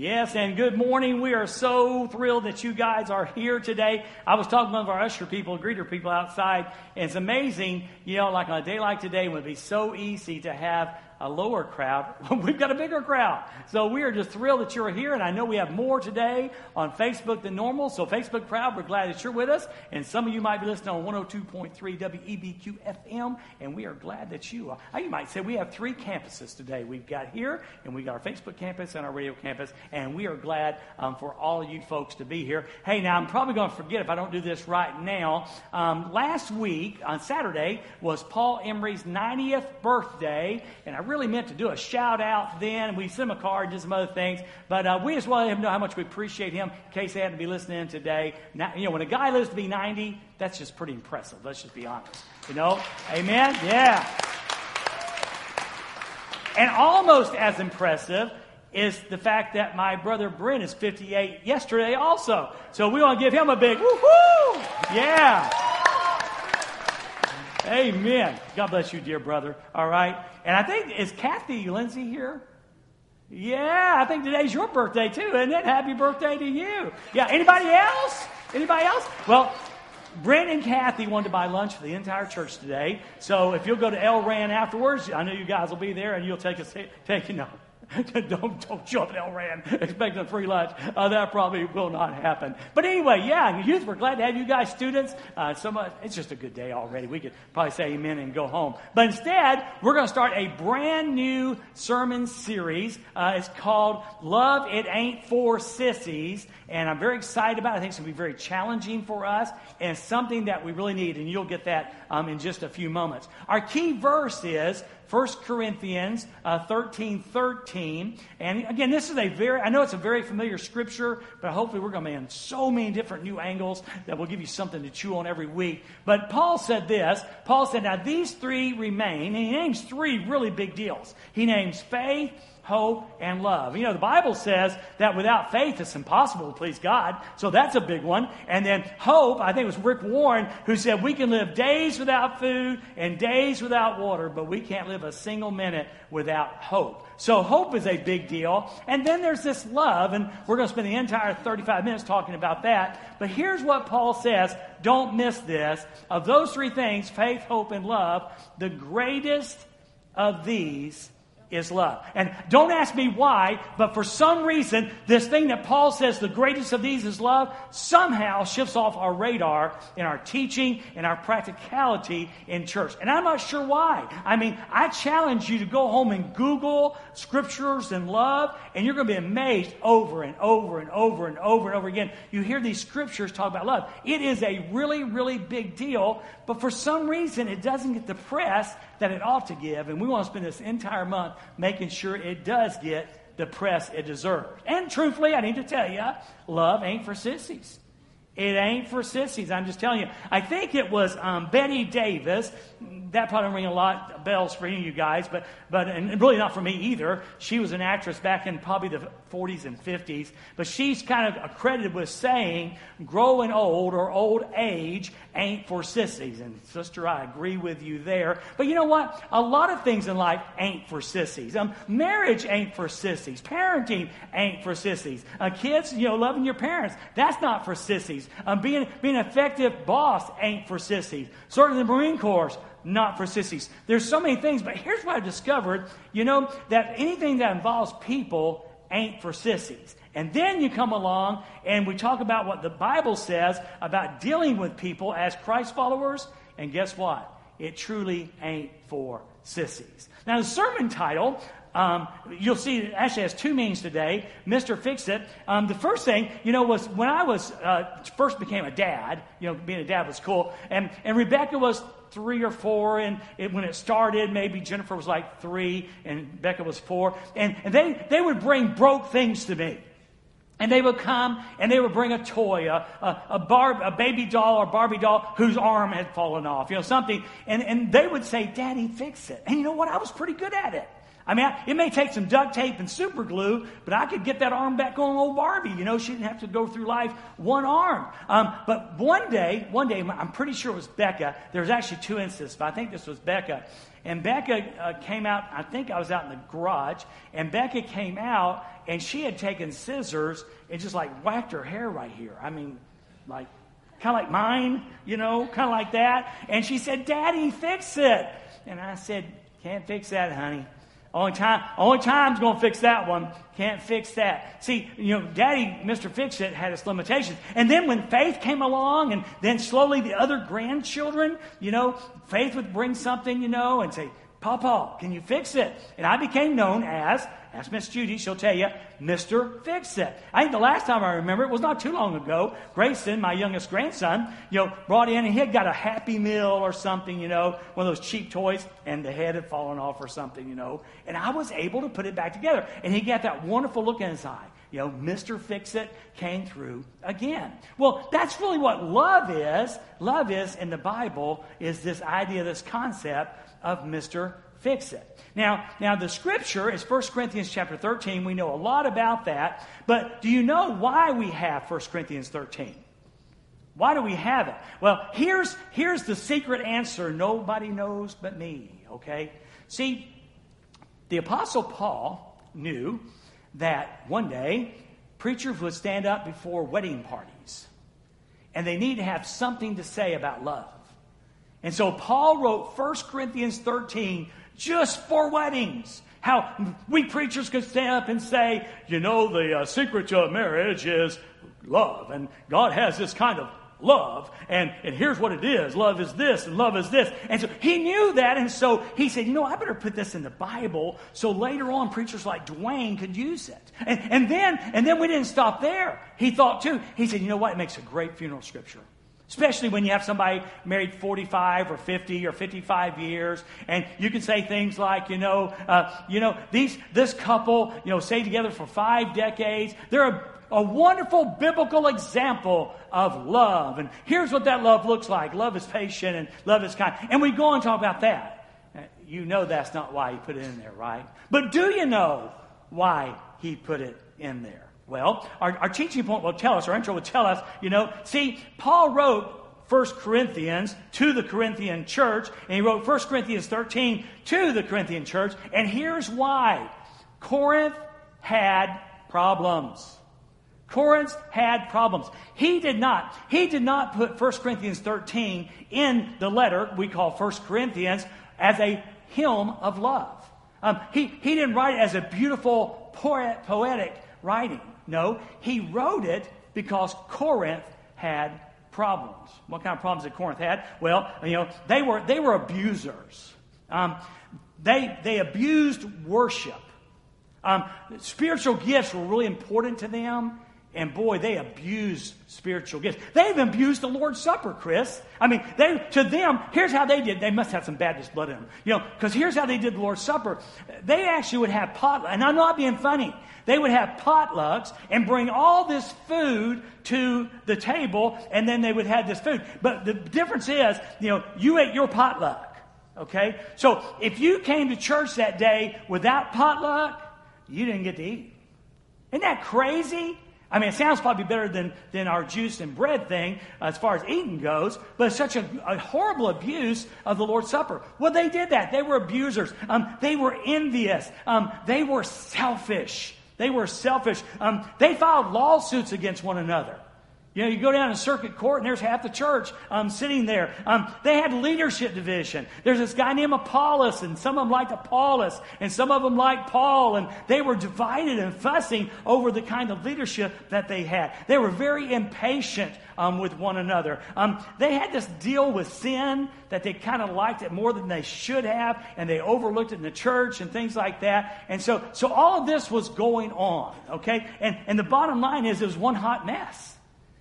Yes, and good morning. We are so thrilled that you guys are here today. I was talking to one of our usher people, greeter people outside, and it's amazing, you know, like on a day like today, it would be so easy to have a lower crowd. We've got a bigger crowd. So we are just thrilled that you're here. And I know we have more today on Facebook than normal. So, Facebook crowd, we're glad that you're with us. And some of you might be listening on 102.3 WEBQ FM. And we are glad that you are. You might say we have three campuses today. We've got here, and we got our Facebook campus and our radio campus. And we are glad um, for all of you folks to be here. Hey, now I'm probably going to forget if I don't do this right now. Um, last week, on Saturday, was Paul Emery's 90th birthday. And I really meant to do a shout out then. We sent him a card and did some other things. But uh, we just want to let him know how much we appreciate him in case they had to be listening today. Now, you know, when a guy lives to be 90, that's just pretty impressive. Let's just be honest. You know? Amen? Yeah. And almost as impressive is the fact that my brother Brent is 58 yesterday also. So we want to give him a big woohoo! Yeah. Amen. God bless you, dear brother. All right. And I think, is Kathy Lindsay here? Yeah, I think today's your birthday too, isn't it? Happy birthday to you. Yeah, anybody else? Anybody else? Well, Brent and Kathy wanted to buy lunch for the entire church today. So if you'll go to El Ran afterwards, I know you guys will be there and you'll take a take you know don't, don't jump El Ran expecting a free lunch. Uh, that probably will not happen. But anyway, yeah, youth, we're glad to have you guys, students. Uh, so much, it's just a good day already. We could probably say amen and go home. But instead, we're going to start a brand new sermon series. Uh, it's called Love It Ain't For Sissies. And I'm very excited about it. I think it's going to be very challenging for us and something that we really need. And you'll get that um, in just a few moments. Our key verse is 1 Corinthians uh, 13 13. And again, this is a very, I know it's a very familiar scripture, but hopefully we're going to be in so many different new angles that will give you something to chew on every week. But Paul said this Paul said, Now these three remain, and he names three really big deals. He names faith, hope, and love. You know, the Bible says that without faith it's impossible to please God. So that's a big one. And then hope, I think it was Rick Warren who said we can live days without food and days without water, but we can't live a single minute without hope. So hope is a big deal. And then there's this love, and we're going to spend the entire 35 minutes talking about that. But here's what Paul says. Don't miss this. Of those three things, faith, hope, and love, the greatest of these is love. And don't ask me why, but for some reason, this thing that Paul says the greatest of these is love somehow shifts off our radar in our teaching and our practicality in church. And I'm not sure why. I mean, I challenge you to go home and Google scriptures and love, and you're going to be amazed over and over and over and over and over again. You hear these scriptures talk about love. It is a really, really big deal, but for some reason, it doesn't get the press that it ought to give. And we want to spend this entire month making sure it does get the press it deserves. And truthfully, I need to tell you, love ain't for sissies. It ain't for sissies. I'm just telling you. I think it was um, Bette Davis. That probably ring a lot of bells for any of you guys, but but and really not for me either. She was an actress back in probably the 40s and 50s, but she's kind of accredited with saying, "Growing old or old age ain't for sissies." And sister, I agree with you there. But you know what? A lot of things in life ain't for sissies. Um, marriage ain't for sissies. Parenting ain't for sissies. Uh, kids, you know, loving your parents, that's not for sissies. Um, being, being an effective boss ain't for sissies. Serving the Marine Corps, not for sissies. There's so many things, but here's what I've discovered. You know, that anything that involves people ain't for sissies. And then you come along and we talk about what the Bible says about dealing with people as Christ followers. And guess what? It truly ain't for sissies. Now, the sermon title um, you'll see it actually has two meanings today. Mr. Fix It. Um, the first thing, you know, was when I was uh, first became a dad, you know, being a dad was cool. And, and Rebecca was three or four. And it, when it started, maybe Jennifer was like three and Becca was four. And, and they, they would bring broke things to me. And they would come and they would bring a toy, a, a, a, bar, a baby doll or Barbie doll whose arm had fallen off, you know, something. And, and they would say, Daddy, fix it. And you know what? I was pretty good at it. I mean, it may take some duct tape and super glue, but I could get that arm back on old Barbie. You know, she didn't have to go through life one arm. Um, but one day, one day, I'm pretty sure it was Becca. There was actually two instances, but I think this was Becca. And Becca uh, came out, I think I was out in the garage, and Becca came out, and she had taken scissors and just like whacked her hair right here. I mean, like, kind of like mine, you know, kind of like that. And she said, Daddy, fix it. And I said, Can't fix that, honey. Only time, only time's going to fix that one. Can't fix that. See, you know, Daddy, Mr. Fix It, had its limitations. And then when Faith came along, and then slowly the other grandchildren, you know, Faith would bring something, you know, and say, Papa, can you fix it? And I became known as Ask Miss Judy, she'll tell you, Mr. Fix It. I think the last time I remember, it was not too long ago. Grayson, my youngest grandson, you know, brought in and he had got a Happy Meal or something, you know, one of those cheap toys, and the head had fallen off or something, you know. And I was able to put it back together. And he got that wonderful look in his eye. You know, Mr. Fix It came through again. Well, that's really what love is. Love is, in the Bible, is this idea, this concept of Mr. Fix It. Now, now the scripture is 1 Corinthians chapter 13. We know a lot about that. But do you know why we have 1 Corinthians 13? Why do we have it? Well, here's, here's the secret answer nobody knows but me, okay? See, the Apostle Paul knew that one day preachers would stand up before wedding parties and they need to have something to say about love. And so Paul wrote 1 Corinthians 13 just for weddings. How we preachers could stand up and say, you know, the uh, secret to marriage is love, and God has this kind of love, and, and here's what it is love is this, and love is this. And so he knew that, and so he said, you know, I better put this in the Bible so later on preachers like Dwayne could use it. And, and, then, and then we didn't stop there. He thought too, he said, you know what, it makes a great funeral scripture. Especially when you have somebody married 45 or 50 or 55 years, and you can say things like, you know, uh, you know, these, this couple, you know, stayed together for five decades. They're a, a wonderful biblical example of love. And here's what that love looks like. Love is patient and love is kind. And we go and talk about that. Uh, you know that's not why he put it in there, right? But do you know why he put it in there? Well, our, our teaching point will tell us, our intro will tell us, you know, see, Paul wrote 1 Corinthians to the Corinthian church, and he wrote 1 Corinthians 13 to the Corinthian church, and here's why. Corinth had problems. Corinth had problems. He did not. He did not put 1 Corinthians 13 in the letter we call 1 Corinthians as a hymn of love. Um, he, he didn't write it as a beautiful poet, poetic writing. No, he wrote it because Corinth had problems. What kind of problems did Corinth had? Well, you know, they were they were abusers. Um, they they abused worship. Um, spiritual gifts were really important to them, and boy, they abuse spiritual gifts. They've abused the Lord's Supper, Chris. I mean, they to them, here's how they did. They must have some Baptist blood in them, you know, because here's how they did the Lord's Supper. They actually would have potluck, and I'm not being funny. They would have potlucks and bring all this food to the table, and then they would have this food. But the difference is, you know, you ate your potluck. Okay? So if you came to church that day without potluck, you didn't get to eat. Isn't that crazy? I mean, it sounds probably better than, than our juice and bread thing as far as eating goes, but it's such a, a horrible abuse of the Lord's Supper. Well, they did that. They were abusers. Um, they were envious. Um, they were selfish. They were selfish. Um, they filed lawsuits against one another. You know, you go down to circuit court and there's half the church um, sitting there. Um, they had leadership division. There's this guy named Apollos, and some of them liked Apollos, and some of them liked Paul, and they were divided and fussing over the kind of leadership that they had. They were very impatient um, with one another. Um, they had this deal with sin that they kind of liked it more than they should have, and they overlooked it in the church and things like that. And so, so all of this was going on, okay? And, and the bottom line is it was one hot mess.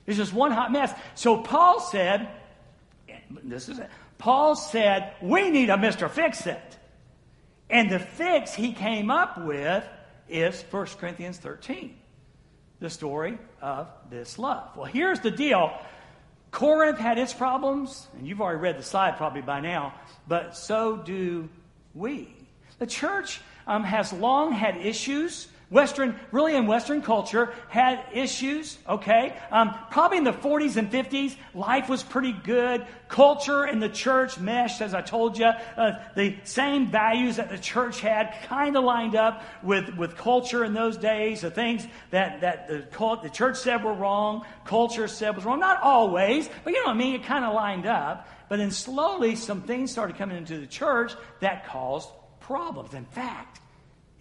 It's just one hot mess. So Paul said, this is it. Paul said, we need a Mr. Fix It. And the fix he came up with is 1 Corinthians 13, the story of this love. Well, here's the deal Corinth had its problems, and you've already read the slide probably by now, but so do we. The church um, has long had issues Western, really in Western culture, had issues, okay? Um, probably in the 40s and 50s, life was pretty good. Culture and the church meshed, as I told you. Uh, the same values that the church had kind of lined up with, with culture in those days. The things that, that the, the church said were wrong, culture said was wrong. Not always, but you know what I mean? It kind of lined up. But then slowly, some things started coming into the church that caused problems. In fact,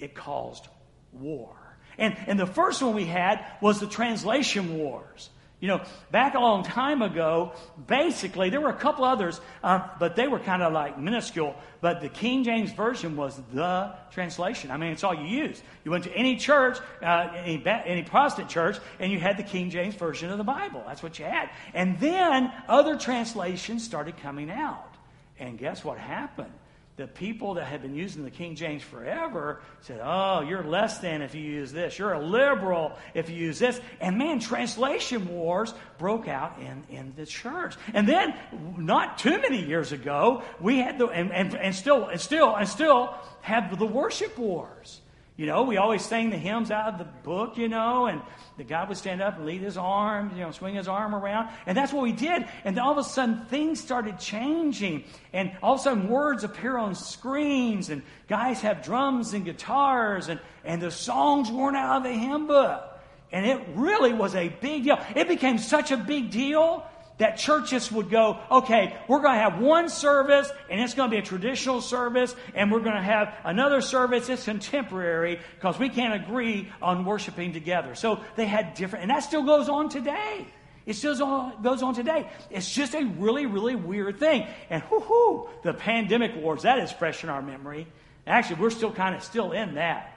it caused war. And, and the first one we had was the translation wars. You know, back a long time ago, basically, there were a couple others, uh, but they were kind of like minuscule. But the King James Version was the translation. I mean, it's all you used. You went to any church, uh, any, any Protestant church, and you had the King James Version of the Bible. That's what you had. And then other translations started coming out. And guess what happened? The people that had been using the King James forever said, Oh, you're less than if you use this. You're a liberal if you use this. And man, translation wars broke out in, in the church. And then, not too many years ago, we had the, and, and, and still, and still, and still have the worship wars. You know, we always sang the hymns out of the book, you know, and the guy would stand up and lead his arm, you know, swing his arm around. And that's what we did. And all of a sudden things started changing. And all of a sudden words appear on screens and guys have drums and guitars and, and the songs weren't out of the hymn book. And it really was a big deal. It became such a big deal that churches would go, okay, we're going to have one service and it's going to be a traditional service and we're going to have another service that's contemporary because we can't agree on worshiping together. So they had different, and that still goes on today. It still goes on today. It's just a really, really weird thing. And whoo hoo, the pandemic wars, that is fresh in our memory. Actually, we're still kind of still in that.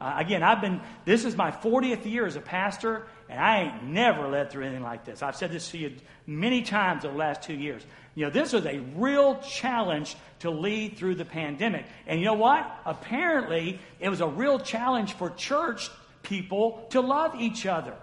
Uh, again, I've been, this is my 40th year as a pastor, and I ain't never led through anything like this. I've said this to you many times over the last two years. You know, this was a real challenge to lead through the pandemic. And you know what? Apparently, it was a real challenge for church people to love each other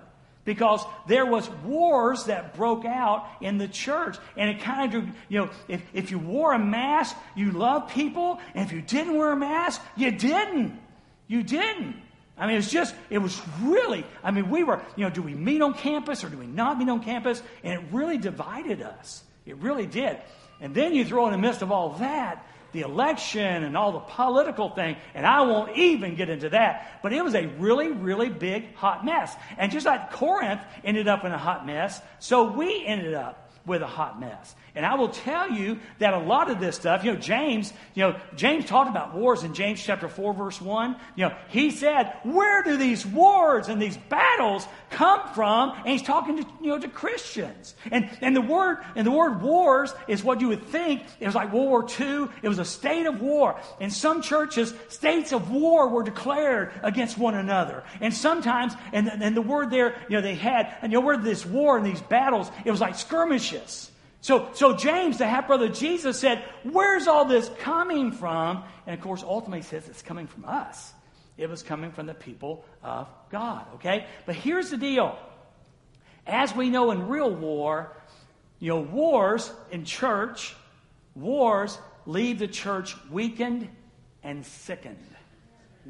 because there was wars that broke out in the church and it kind of you know if, if you wore a mask you loved people and if you didn't wear a mask you didn't you didn't. I mean, it was just, it was really, I mean, we were, you know, do we meet on campus or do we not meet on campus? And it really divided us. It really did. And then you throw in the midst of all that, the election and all the political thing, and I won't even get into that. But it was a really, really big hot mess. And just like Corinth ended up in a hot mess, so we ended up with a hot mess. And I will tell you that a lot of this stuff, you know, James, you know, James talked about wars in James chapter 4, verse 1. You know, he said, Where do these wars and these battles come from? And he's talking to, you know, to Christians. And, and the word, and the word wars is what you would think. It was like World War II. It was a state of war. In some churches, states of war were declared against one another. And sometimes, and, and the word there, you know, they had, and you know, where this war and these battles, it was like skirmishes. So, so James, the half brother of Jesus, said, Where's all this coming from? And of course, ultimately says it's coming from us. It was coming from the people of God, okay? But here's the deal. As we know in real war, you know, wars in church, wars leave the church weakened and sickened.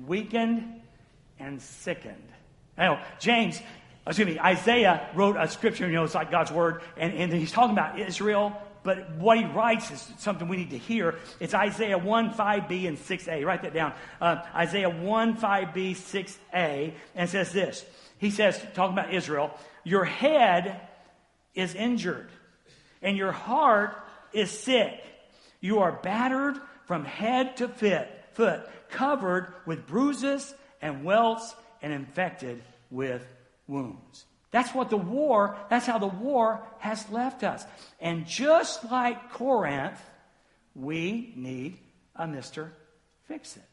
Weakened and sickened. Now, James, excuse me, Isaiah wrote a scripture, you know, it's like God's word, and, and he's talking about Israel, but what he writes is something we need to hear. It's Isaiah 1, 5b, and 6a. Write that down. Uh, Isaiah 1, 5b, 6a, and says this. He says, talking about Israel, your head is injured, and your heart is sick. You are battered from head to foot, foot covered with bruises and welts, and infected with wounds. That's what the war, that's how the war has left us. And just like Corinth, we need a Mr. Fix It.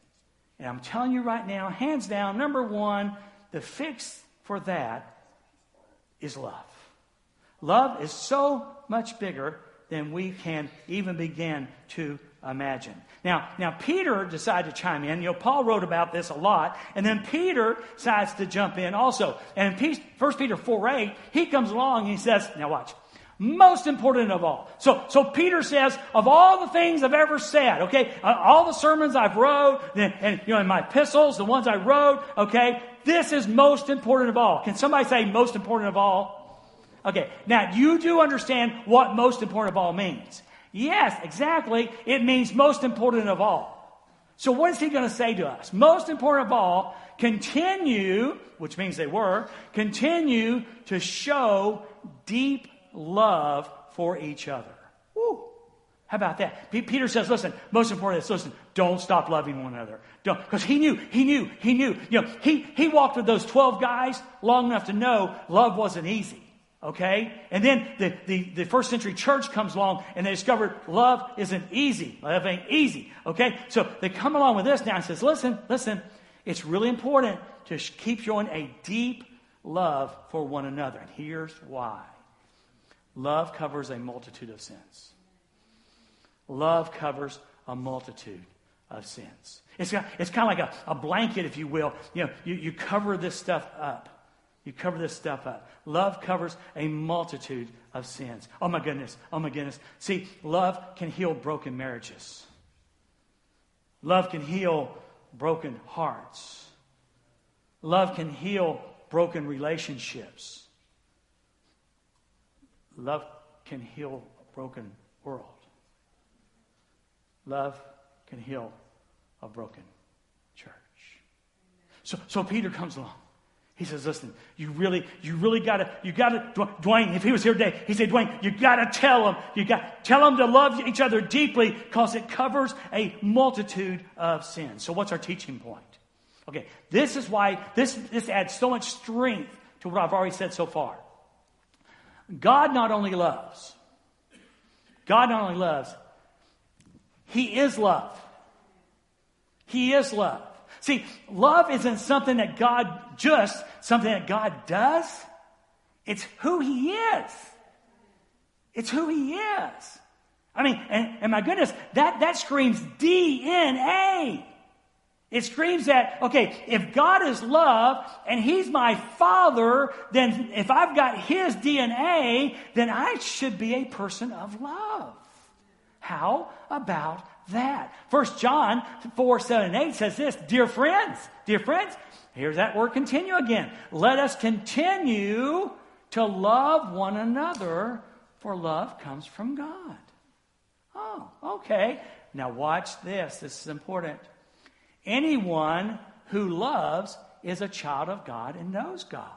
And I'm telling you right now, hands down, number one, the fix for that is love. Love is so much bigger than we can even begin to imagine. Now, now Peter decided to chime in. You know, Paul wrote about this a lot, and then Peter decides to jump in also. And in 1 Peter 4 8, he comes along and he says, Now watch. Most important of all. So, so Peter says, of all the things I've ever said, okay, uh, all the sermons I've wrote, and, and, you know, in my epistles, the ones I wrote, okay, this is most important of all. Can somebody say most important of all? Okay, now you do understand what most important of all means. Yes, exactly. It means most important of all. So what is he going to say to us? Most important of all, continue, which means they were, continue to show deep love for each other. Woo. How about that? P- Peter says, listen, most important is, listen, don't stop loving one another. Don't, because he knew, he knew, he knew. You know, he, he walked with those 12 guys long enough to know love wasn't easy. Okay? And then the, the, the, first century church comes along and they discovered love isn't easy. Love ain't easy. Okay? So they come along with this now and says, listen, listen, it's really important to keep showing a deep love for one another. And here's why. Love covers a multitude of sins. Love covers a multitude of sins. It's, got, it's kind of like a, a blanket, if you will. You know, you, you cover this stuff up. You cover this stuff up. Love covers a multitude of sins. Oh my goodness. Oh my goodness. See, love can heal broken marriages. Love can heal broken hearts. Love can heal broken relationships. Love can heal a broken world. Love can heal a broken church. So, so Peter comes along. He says, listen, you really, you really gotta, you gotta, Dwayne, if he was here today, he said, Dwayne, you gotta tell them, you got, tell them to love each other deeply because it covers a multitude of sins. So what's our teaching point? Okay, this is why, this, this adds so much strength to what I've already said so far. God not only loves, God not only loves, He is love. He is love. See, love isn't something that God just, something that God does. It's who He is. It's who He is. I mean, and, and my goodness, that, that screams DNA. It screams that, okay, if God is love and He's my Father, then if I've got His DNA, then I should be a person of love. How about that? First John 4, 7, and 8 says this, Dear friends, dear friends, here's that word continue again. Let us continue to love one another, for love comes from God. Oh, okay. Now watch this. This is important. Anyone who loves is a child of God and knows God.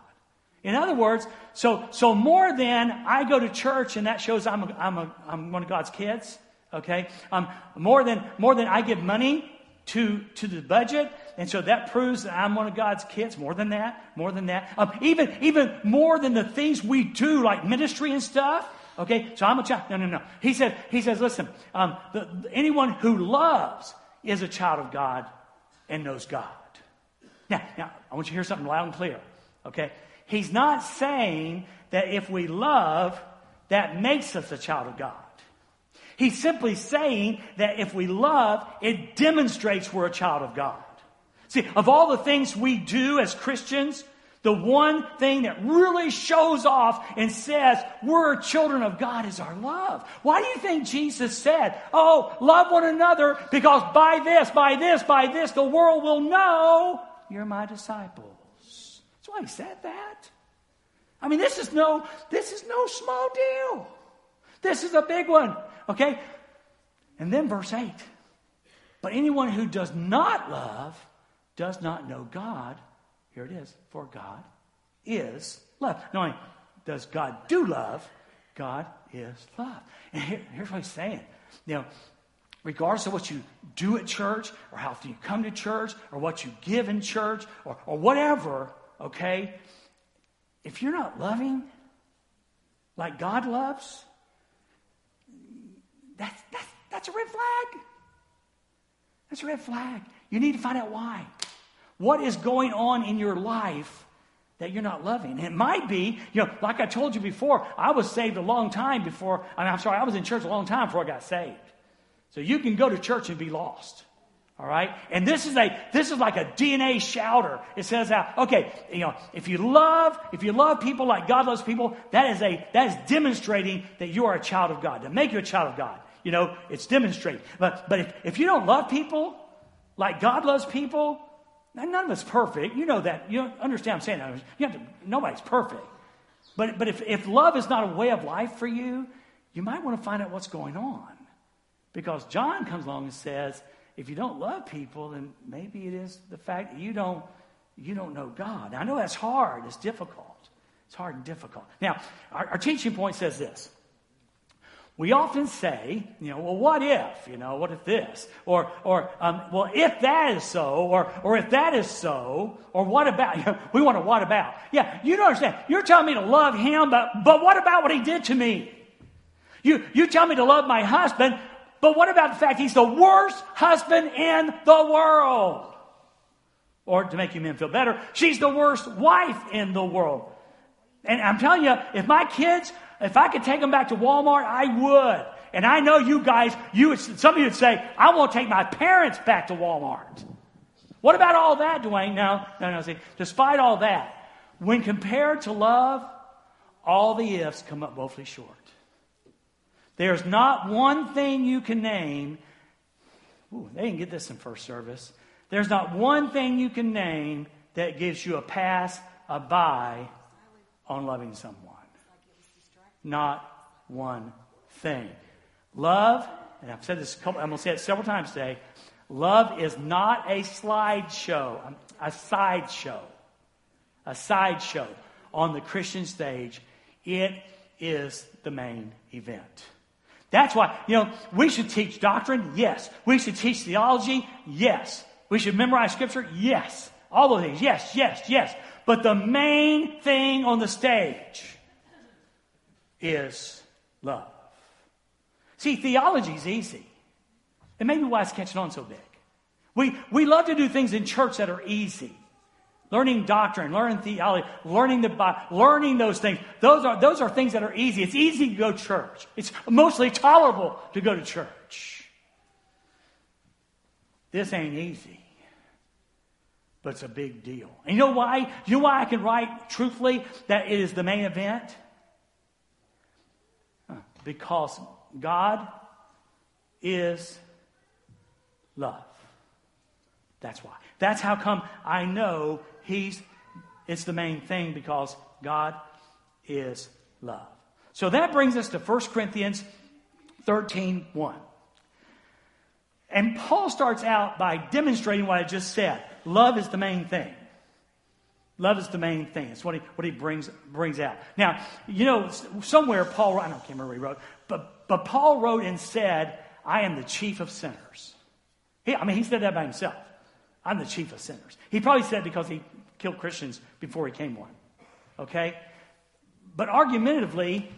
In other words, so, so more than I go to church and that shows I'm, a, I'm, a, I'm one of God's kids, okay? Um, more, than, more than I give money to, to the budget, and so that proves that I'm one of God's kids. More than that, more than that. Um, even, even more than the things we do, like ministry and stuff. Okay, so I'm a child. No, no, no. He said, he says, listen, um, the, anyone who loves is a child of God and knows God. Now, now, I want you to hear something loud and clear. Okay? He's not saying that if we love, that makes us a child of God. He's simply saying that if we love, it demonstrates we're a child of God. See, of all the things we do as Christians, the one thing that really shows off and says we're children of God is our love. Why do you think Jesus said, Oh, love one another because by this, by this, by this, the world will know you're my disciples? That's why he said that. I mean, this is no, this is no small deal. This is a big one. Okay? And then verse 8. But anyone who does not love does not know God here it is. For God is love. Not only does God do love, God is love. And here, here's what he's saying. You know, regardless of what you do at church, or how often you come to church, or what you give in church, or, or whatever, okay, if you're not loving like God loves, that's, that's, that's a red flag. That's a red flag. You need to find out why. What is going on in your life that you're not loving? It might be, you know, like I told you before, I was saved a long time before, I mean, I'm sorry, I was in church a long time before I got saved. So you can go to church and be lost. All right? And this is a this is like a DNA shouter. It says out, okay, you know, if you love, if you love people like God loves people, that is a that is demonstrating that you are a child of God. To make you a child of God. You know, it's demonstrating. But but if, if you don't love people like God loves people, none of us perfect. You know that. You understand I'm saying. You have to, nobody's perfect. But but if, if love is not a way of life for you, you might want to find out what's going on. Because John comes along and says, if you don't love people, then maybe it is the fact that you don't, you don't know God. Now, I know that's hard, it's difficult. It's hard and difficult. Now, our, our teaching point says this. We often say, you know, well, what if? You know, what if this? Or, or um, well, if that is so, or, or if that is so, or what about? We want to what about? Yeah, you don't understand. You're telling me to love him, but, but what about what he did to me? You, you tell me to love my husband, but what about the fact he's the worst husband in the world? Or to make you men feel better, she's the worst wife in the world. And I'm telling you, if my kids, if I could take them back to Walmart, I would. And I know you guys, you some of you would say, I won't take my parents back to Walmart. What about all that, Dwayne? No, no, no. See, despite all that, when compared to love, all the ifs come up woefully short. There's not one thing you can name. Ooh, they didn't get this in first service. There's not one thing you can name that gives you a pass, a buy on loving someone. Not one thing. Love, and I've said this a couple, I'm going to say it several times today. Love is not a slideshow, um, a sideshow, a sideshow on the Christian stage. It is the main event. That's why, you know, we should teach doctrine, yes. We should teach theology, yes. We should memorize scripture, yes. All those things, yes, yes, yes. But the main thing on the stage is love. See, theology is easy. And maybe why it's catching on so big. We, we love to do things in church that are easy. Learning doctrine, learning theology, learning the Bible, learning those things. Those are, those are things that are easy. It's easy to go to church. It's mostly tolerable to go to church. This ain't easy, but it's a big deal. And you know why? You know why I can write truthfully that it is the main event? Because God is love. That's why. That's how come I know He's, it's the main thing because God is love. So that brings us to 1 Corinthians 13 1. And Paul starts out by demonstrating what I just said. Love is the main thing. Love is the main thing. It's what he, what he brings, brings out. Now, you know, somewhere Paul, I don't remember he wrote, but, but Paul wrote and said, I am the chief of sinners. He, I mean, he said that by himself. I'm the chief of sinners. He probably said because he killed Christians before he came one. Okay? But argumentatively,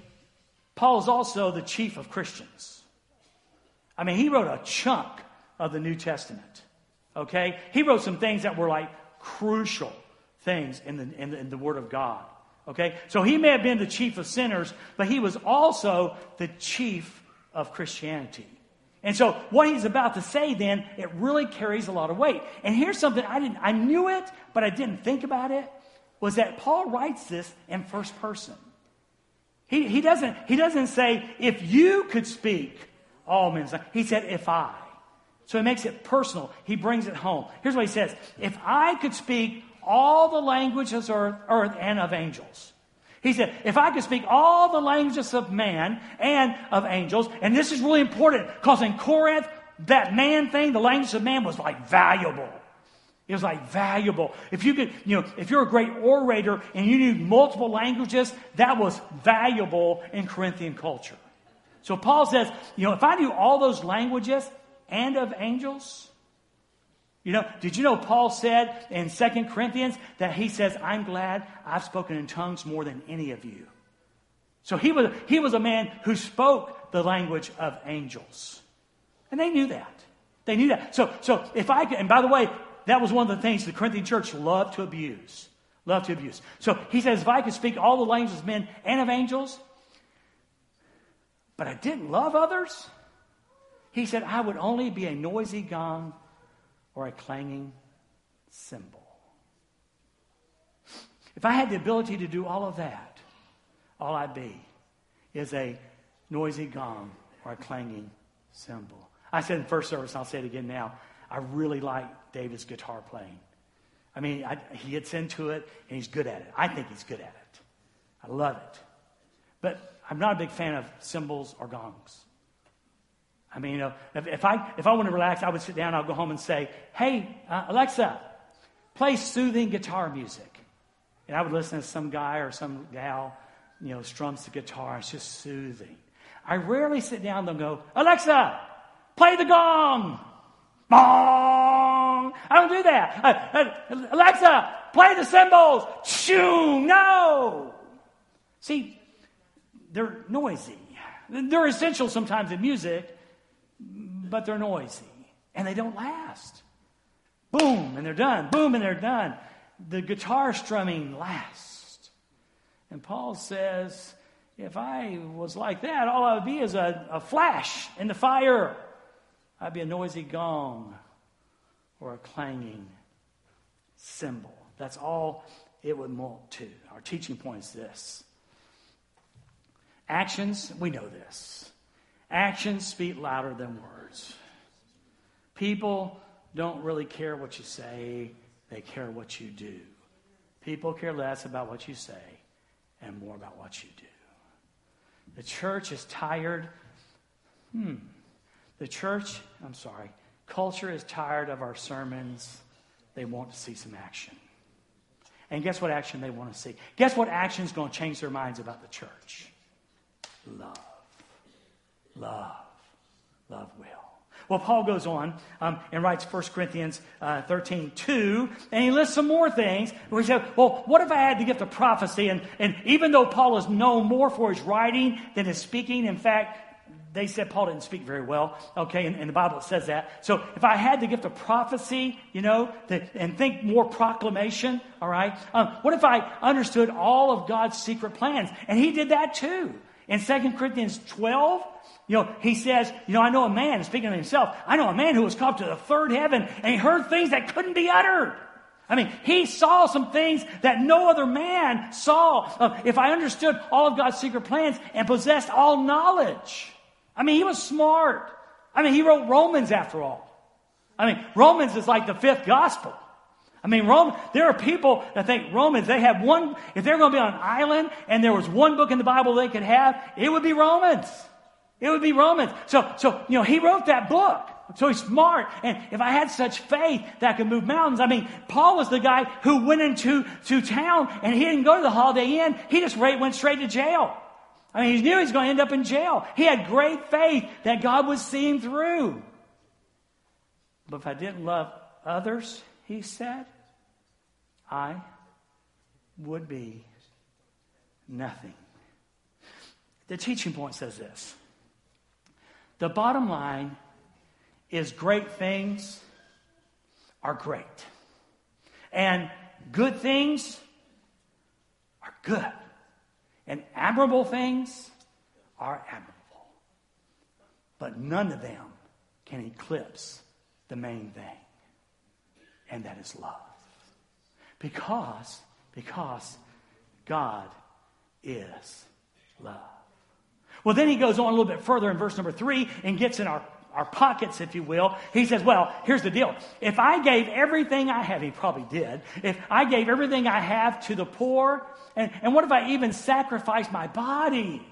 Paul is also the chief of Christians. I mean, he wrote a chunk of the New Testament. Okay? He wrote some things that were like crucial things in the, in the, in the Word of God. Okay? So he may have been the chief of sinners, but he was also the chief of Christianity. And so what he's about to say then, it really carries a lot of weight. And here's something I didn't I knew it, but I didn't think about it, was that Paul writes this in first person. He, he doesn't he doesn't say, if you could speak all men's he said, if I. So he makes it personal. He brings it home. Here's what he says. If I could speak all the languages of earth and of angels. He said, if I could speak all the languages of man and of angels, and this is really important because in Corinth, that man thing, the language of man was like valuable. It was like valuable. If you could, you know, if you're a great orator and you knew multiple languages, that was valuable in Corinthian culture. So Paul says, you know, if I knew all those languages and of angels, you know, did you know Paul said in 2 Corinthians that he says, I'm glad I've spoken in tongues more than any of you. So he was, he was a man who spoke the language of angels. And they knew that. They knew that. So, so if I could, and by the way, that was one of the things the Corinthian church loved to abuse. Loved to abuse. So he says, if I could speak all the languages of men and of angels, but I didn't love others, he said, I would only be a noisy gong or a clanging cymbal. If I had the ability to do all of that, all I'd be is a noisy gong or a clanging cymbal. I said in first service, I'll say it again now. I really like David's guitar playing. I mean, I, he gets into it and he's good at it. I think he's good at it. I love it. But I'm not a big fan of cymbals or gongs. I mean, you know, if, if I if I want to relax, I would sit down. I'll go home and say, "Hey, uh, Alexa, play soothing guitar music," and I would listen to some guy or some gal, you know, strums the guitar. It's just soothing. I rarely sit down and go, "Alexa, play the gong." Bong! I don't do that. Uh, uh, Alexa, play the cymbals. Shoo! No. See, they're noisy. They're essential sometimes in music, but they're noisy and they don't last. Boom, and they're done. Boom, and they're done. The guitar strumming lasts. And Paul says, if I was like that, all I would be is a, a flash in the fire. I'd be a noisy gong or a clanging cymbal. That's all it would melt to. Our teaching point is this Actions, we know this. Actions speak louder than words. People don't really care what you say, they care what you do. People care less about what you say and more about what you do. The church is tired. Hmm. The church, I'm sorry, culture is tired of our sermons. They want to see some action. And guess what action they want to see? Guess what action is going to change their minds about the church? Love. Love. Love will. Well, Paul goes on um, and writes 1 Corinthians uh, 13, 2, and he lists some more things. We say, well, what if I had the gift of prophecy? And, and even though Paul is known more for his writing than his speaking, in fact, they said Paul didn't speak very well, okay, and, and the Bible says that. So if I had the gift of prophecy, you know, and think more proclamation, all right, um, what if I understood all of God's secret plans? And he did that too. In 2 Corinthians 12, you know, he says, you know, I know a man, speaking of himself, I know a man who was called to the third heaven and he heard things that couldn't be uttered. I mean, he saw some things that no other man saw. Uh, if I understood all of God's secret plans and possessed all knowledge, I mean, he was smart. I mean, he wrote Romans after all. I mean, Romans is like the fifth gospel. I mean, Rome, there are people that think Romans, they have one, if they're going to be on an island and there was one book in the Bible they could have, it would be Romans. It would be Romans. So, so, you know, he wrote that book. So he's smart. And if I had such faith that could move mountains, I mean, Paul was the guy who went into to town and he didn't go to the Holiday Inn. He just went straight to jail. I mean, he knew he was going to end up in jail. He had great faith that God would see him through. But if I didn't love others, he said, I would be nothing. The teaching point says this the bottom line is great things are great, and good things are good, and admirable things are admirable. But none of them can eclipse the main thing and that is love. Because, because God is love. Well, then he goes on a little bit further in verse number three and gets in our, our pockets, if you will. He says, Well, here's the deal. If I gave everything I have, he probably did. If I gave everything I have to the poor, and, and what if I even sacrificed my body?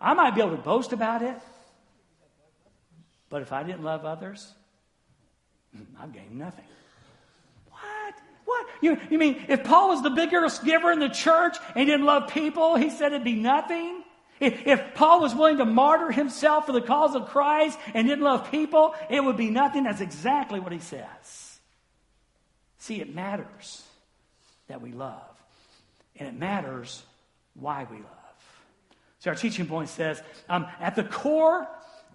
I might be able to boast about it. But if I didn't love others, hmm, I've gained nothing. What? What? You, you mean if Paul was the biggest giver in the church and didn't love people, he said it'd be nothing? If, if Paul was willing to martyr himself for the cause of Christ and didn't love people, it would be nothing. That's exactly what he says. See, it matters that we love, and it matters why we love. So, our teaching point says um, at the core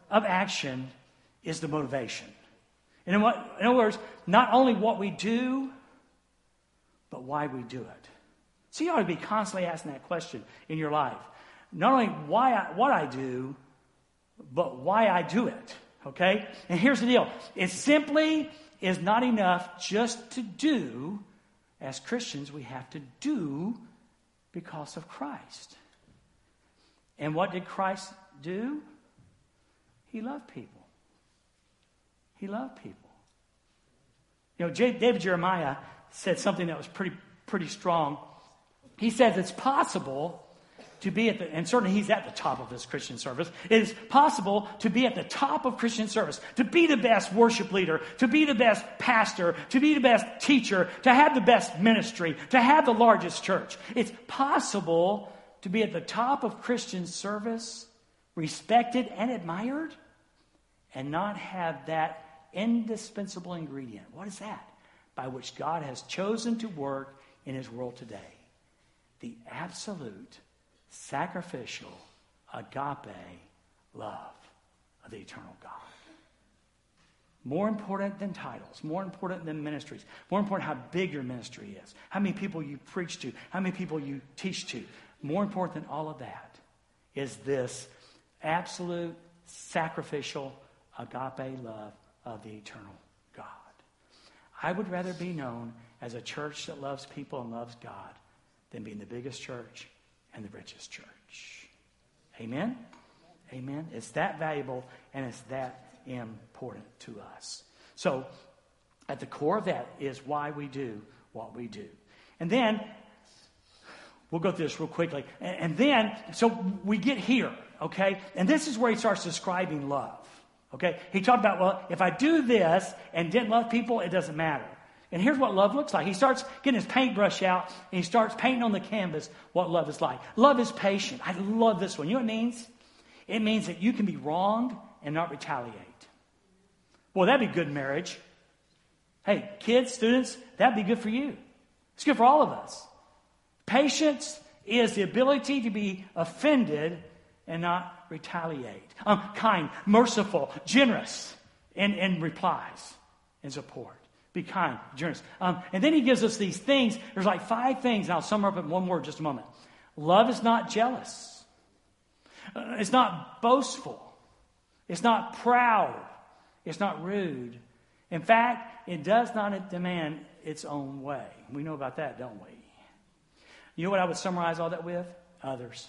of action is the motivation. In, what, in other words, not only what we do, but why we do it. So you ought to be constantly asking that question in your life. Not only why I, what I do, but why I do it. Okay? And here's the deal. it simply is not enough just to do. As Christians, we have to do because of Christ. And what did Christ do? He loved people. He loved people. You know, David Jeremiah said something that was pretty, pretty strong. He says it's possible to be at the, and certainly he's at the top of his Christian service. It is possible to be at the top of Christian service, to be the best worship leader, to be the best pastor, to be the best teacher, to have the best ministry, to have the largest church. It's possible to be at the top of Christian service, respected and admired, and not have that indispensable ingredient. What is that? By which God has chosen to work in his world today. The absolute, sacrificial, agape love of the eternal God. More important than titles, more important than ministries, more important how big your ministry is, how many people you preach to, how many people you teach to. More important than all of that is this absolute, sacrificial, agape love of the eternal God. I would rather be known as a church that loves people and loves God than being the biggest church and the richest church. Amen? Amen. It's that valuable and it's that important to us. So, at the core of that is why we do what we do. And then, we'll go through this real quickly. And, then, so we get here, okay? And this is where he starts describing love. Okay? He talked about, well, if I do this and didn't love people, it doesn't matter. And here's what love looks like. He starts getting his paintbrush out and he starts painting on the canvas what love is like. Love is patient. I love this one. You know what it means? It means that you can be wrong and not retaliate. Well, that'd be good marriage. Hey, kids, students, that'd be good for you. It's good for all of us. Patience is the ability to be offended and not retaliate. Um, kind, merciful, generous in, in replies and support. Be kind, generous. Um, and then he gives us these things. There's like five things, and I'll sum up in one word just a moment. Love is not jealous. Uh, it's not boastful. It's not proud. It's not rude. In fact, it does not demand its own way. We know about that, don't we? You know what I would summarize all that with? Others.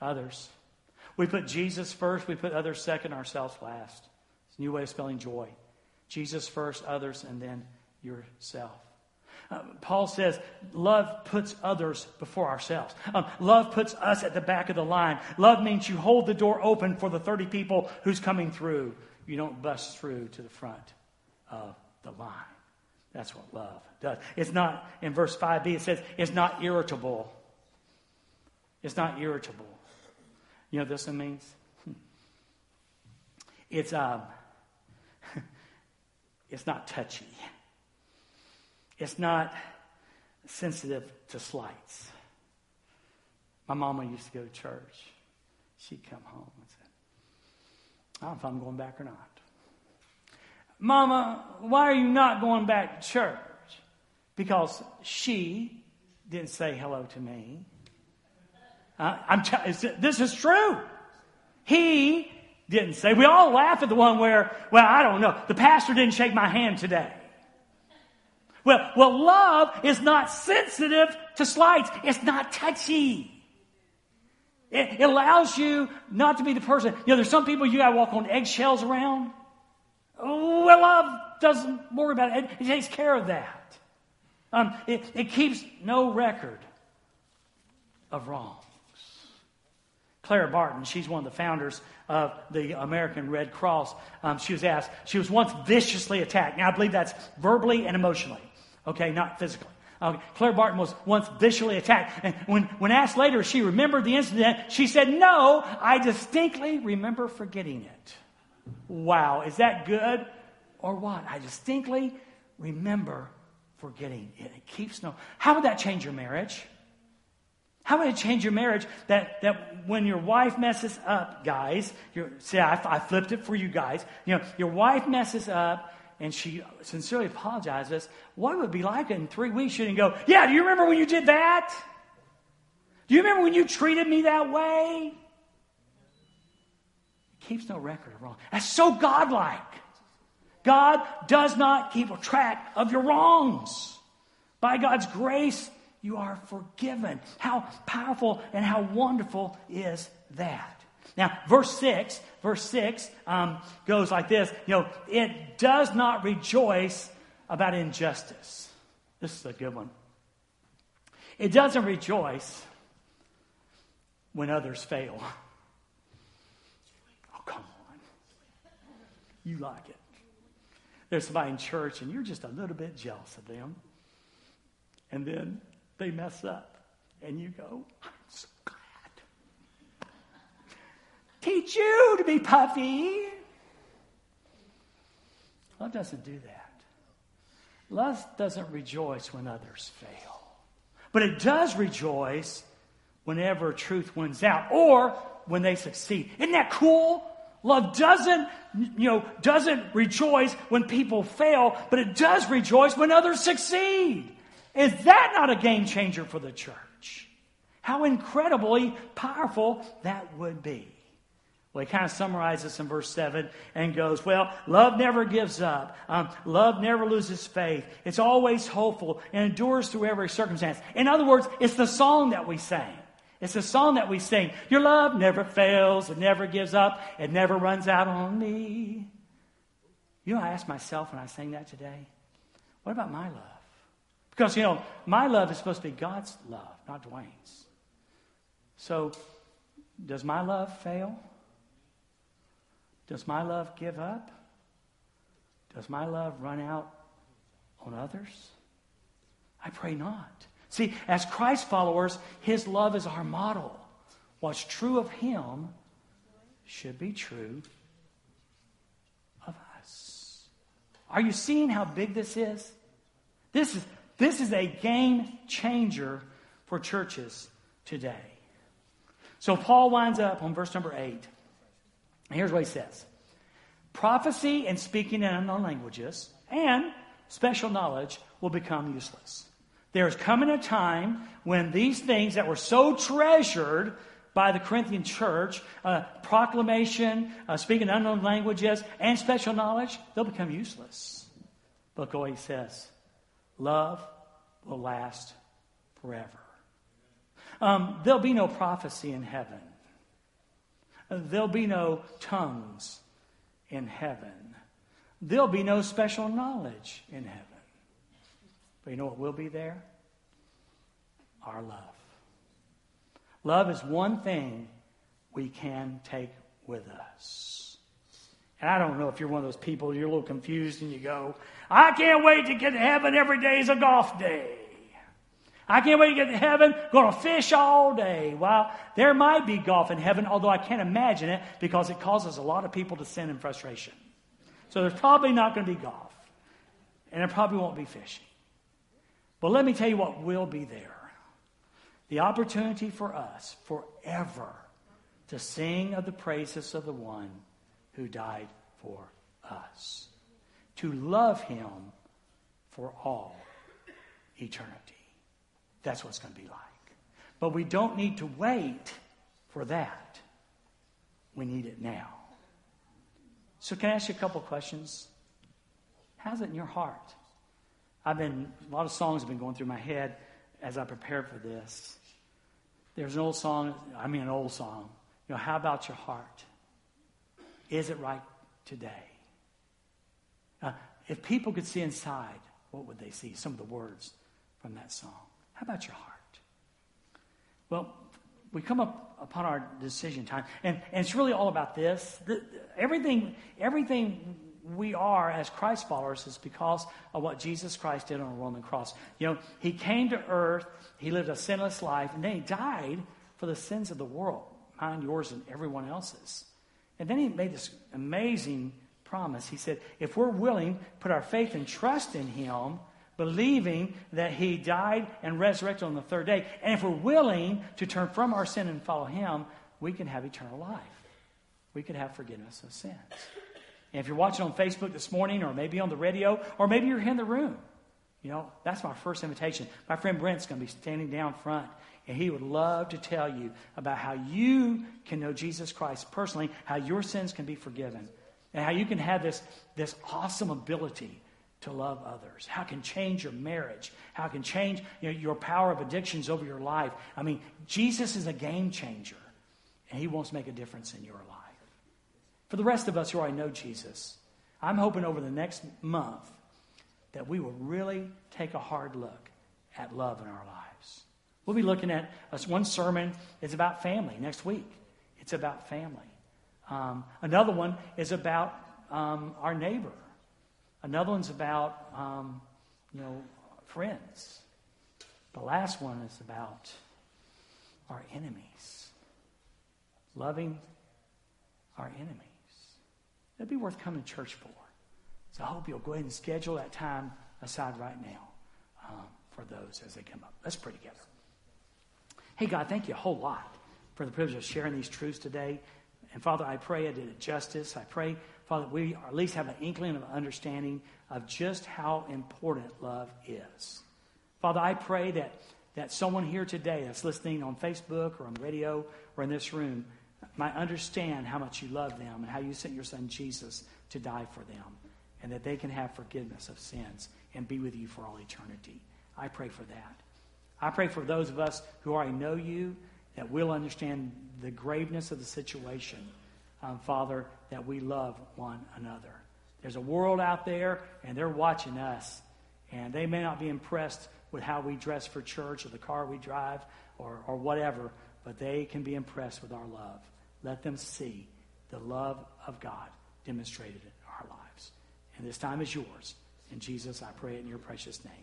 Others. We put Jesus first, we put others second, ourselves last. It's a new way of spelling joy. Jesus first, others, and then yourself. Uh, Paul says, love puts others before ourselves. Um, love puts us at the back of the line. Love means you hold the door open for the 30 people who's coming through. You don't bust through to the front of the line. That's what love does. It's not, in verse 5b, it says, it's not irritable. It's not irritable. You know what this one means? It's, um, it's not touchy. It's not sensitive to slights. My mama used to go to church. She'd come home and say, I don't know if I'm going back or not. Mama, why are you not going back to church? Because she didn't say hello to me. Uh, t- this is true. He didn't say. We all laugh at the one where, well, I don't know. The pastor didn't shake my hand today. Well, well, love is not sensitive to slights. It's not touchy. It, it allows you not to be the person. You know, there's some people you got to walk on eggshells around. Well, love doesn't worry about it. It, takes care of that. Um, it, it keeps no record of wrong. Clara Barton, she's one of the founders of the American Red Cross. Um, she was asked, she was once viciously attacked. Now, I believe that's verbally and emotionally, okay, not physically. Uh, Claire Barton was once viciously attacked. And when, when asked later she remembered the incident, she said, No, I distinctly remember forgetting it. Wow, is that good or what? I distinctly remember forgetting it. It keeps no. How would that change your marriage? How would it change your marriage that, that when your wife messes up, guys, say, I, I flipped it for you guys, you know, your wife messes up and she sincerely apologizes, what would it be like in three weeks? She didn't go, yeah, do you remember when you did that? Do you remember when you treated me that way? It keeps no record of wrong. That's so godlike. God does not keep a track of your wrongs. By God's grace, you are forgiven. How powerful and how wonderful is that? Now, verse 6, verse 6 um, goes like this You know, it does not rejoice about injustice. This is a good one. It doesn't rejoice when others fail. Oh, come on. You like it. There's somebody in church and you're just a little bit jealous of them. And then they mess up. And you go, I'm so glad. Teach you to be puffy. Love doesn't do that. Love doesn't rejoice when others fail. But it does rejoice whenever truth wins out or when they succeed. Isn't that cool? Love doesn't, you know, doesn't rejoice when people fail, but it does rejoice when others succeed. Is that not a game changer for the church? How incredibly powerful that would be. Well, he kind of summarizes in verse 7 and goes, Well, love never gives up. Um, love never loses faith. It's always hopeful and endures through every circumstance. In other words, it's the song that we sang. It's the song that we sing. Your love never fails. It never gives up. It never runs out on me. You know, I asked myself when I sang that today, what about my love? Because, you know, my love is supposed to be God's love, not Dwayne's. So, does my love fail? Does my love give up? Does my love run out on others? I pray not. See, as Christ followers, His love is our model. What's true of Him should be true of us. Are you seeing how big this is? This is this is a game changer for churches today. So Paul winds up on verse number 8. Here's what he says Prophecy and speaking in unknown languages and special knowledge will become useless. There is coming a time when these things that were so treasured by the Corinthian church, uh, proclamation, uh, speaking unknown languages, and special knowledge, they'll become useless. Look what he says. Love will last forever. Um, there'll be no prophecy in heaven. There'll be no tongues in heaven. There'll be no special knowledge in heaven. But you know what will be there? Our love. Love is one thing we can take with us. And I don't know if you're one of those people, you're a little confused and you go, I can't wait to get to heaven. Every day is a golf day. I can't wait to get to heaven. Going to fish all day. Well, there might be golf in heaven, although I can't imagine it because it causes a lot of people to sin in frustration. So there's probably not going to be golf. And there probably won't be fishing. But let me tell you what will be there the opportunity for us forever to sing of the praises of the one who died for us to love him for all eternity. That's what it's going to be like. But we don't need to wait for that. We need it now. So, can I ask you a couple questions? How's it in your heart? I've been, a lot of songs have been going through my head as I prepared for this. There's an old song, I mean, an old song. You know, how about your heart? Is it right today? If people could see inside, what would they see? Some of the words from that song. How about your heart? Well, we come up upon our decision time, and, and it's really all about this. The, everything, everything we are as Christ followers is because of what Jesus Christ did on a Roman cross. You know, He came to earth, He lived a sinless life, and then He died for the sins of the world, mine, yours, and everyone else's. And then He made this amazing promise. He said, if we're willing, put our faith and trust in Him, believing that He died and resurrected on the third day, and if we're willing to turn from our sin and follow Him, we can have eternal life. We could have forgiveness of sins. And if you're watching on Facebook this morning, or maybe on the radio, or maybe you're in the room, you know, that's my first invitation. My friend Brent's going to be standing down front, and he would love to tell you about how you can know Jesus Christ personally, how your sins can be forgiven, and how you can have this, this awesome ability to love others, how it can change your marriage, how it can change you know, your power of addictions over your life. I mean, Jesus is a game changer, and he wants to make a difference in your life. For the rest of us who already know Jesus, I'm hoping over the next month that we will really take a hard look at love in our lives. We'll be looking at one sermon is about family next week. It's about family. Um, another one is about um, our neighbor. Another one's about um, you know friends. The last one is about our enemies. Loving our enemies. It'd be worth coming to church for. So I hope you'll go ahead and schedule that time aside right now um, for those as they come up. Let's pray together. Hey, God, thank you a whole lot for the privilege of sharing these truths today. And Father, I pray I did it justice. I pray, Father, we at least have an inkling of understanding of just how important love is. Father, I pray that, that someone here today that's listening on Facebook or on radio or in this room might understand how much you love them and how you sent your son Jesus to die for them and that they can have forgiveness of sins and be with you for all eternity. I pray for that. I pray for those of us who already know you that we'll understand the graveness of the situation, um, Father, that we love one another. There's a world out there, and they're watching us, and they may not be impressed with how we dress for church or the car we drive or, or whatever, but they can be impressed with our love. Let them see the love of God demonstrated in our lives. And this time is yours. In Jesus, I pray it in your precious name.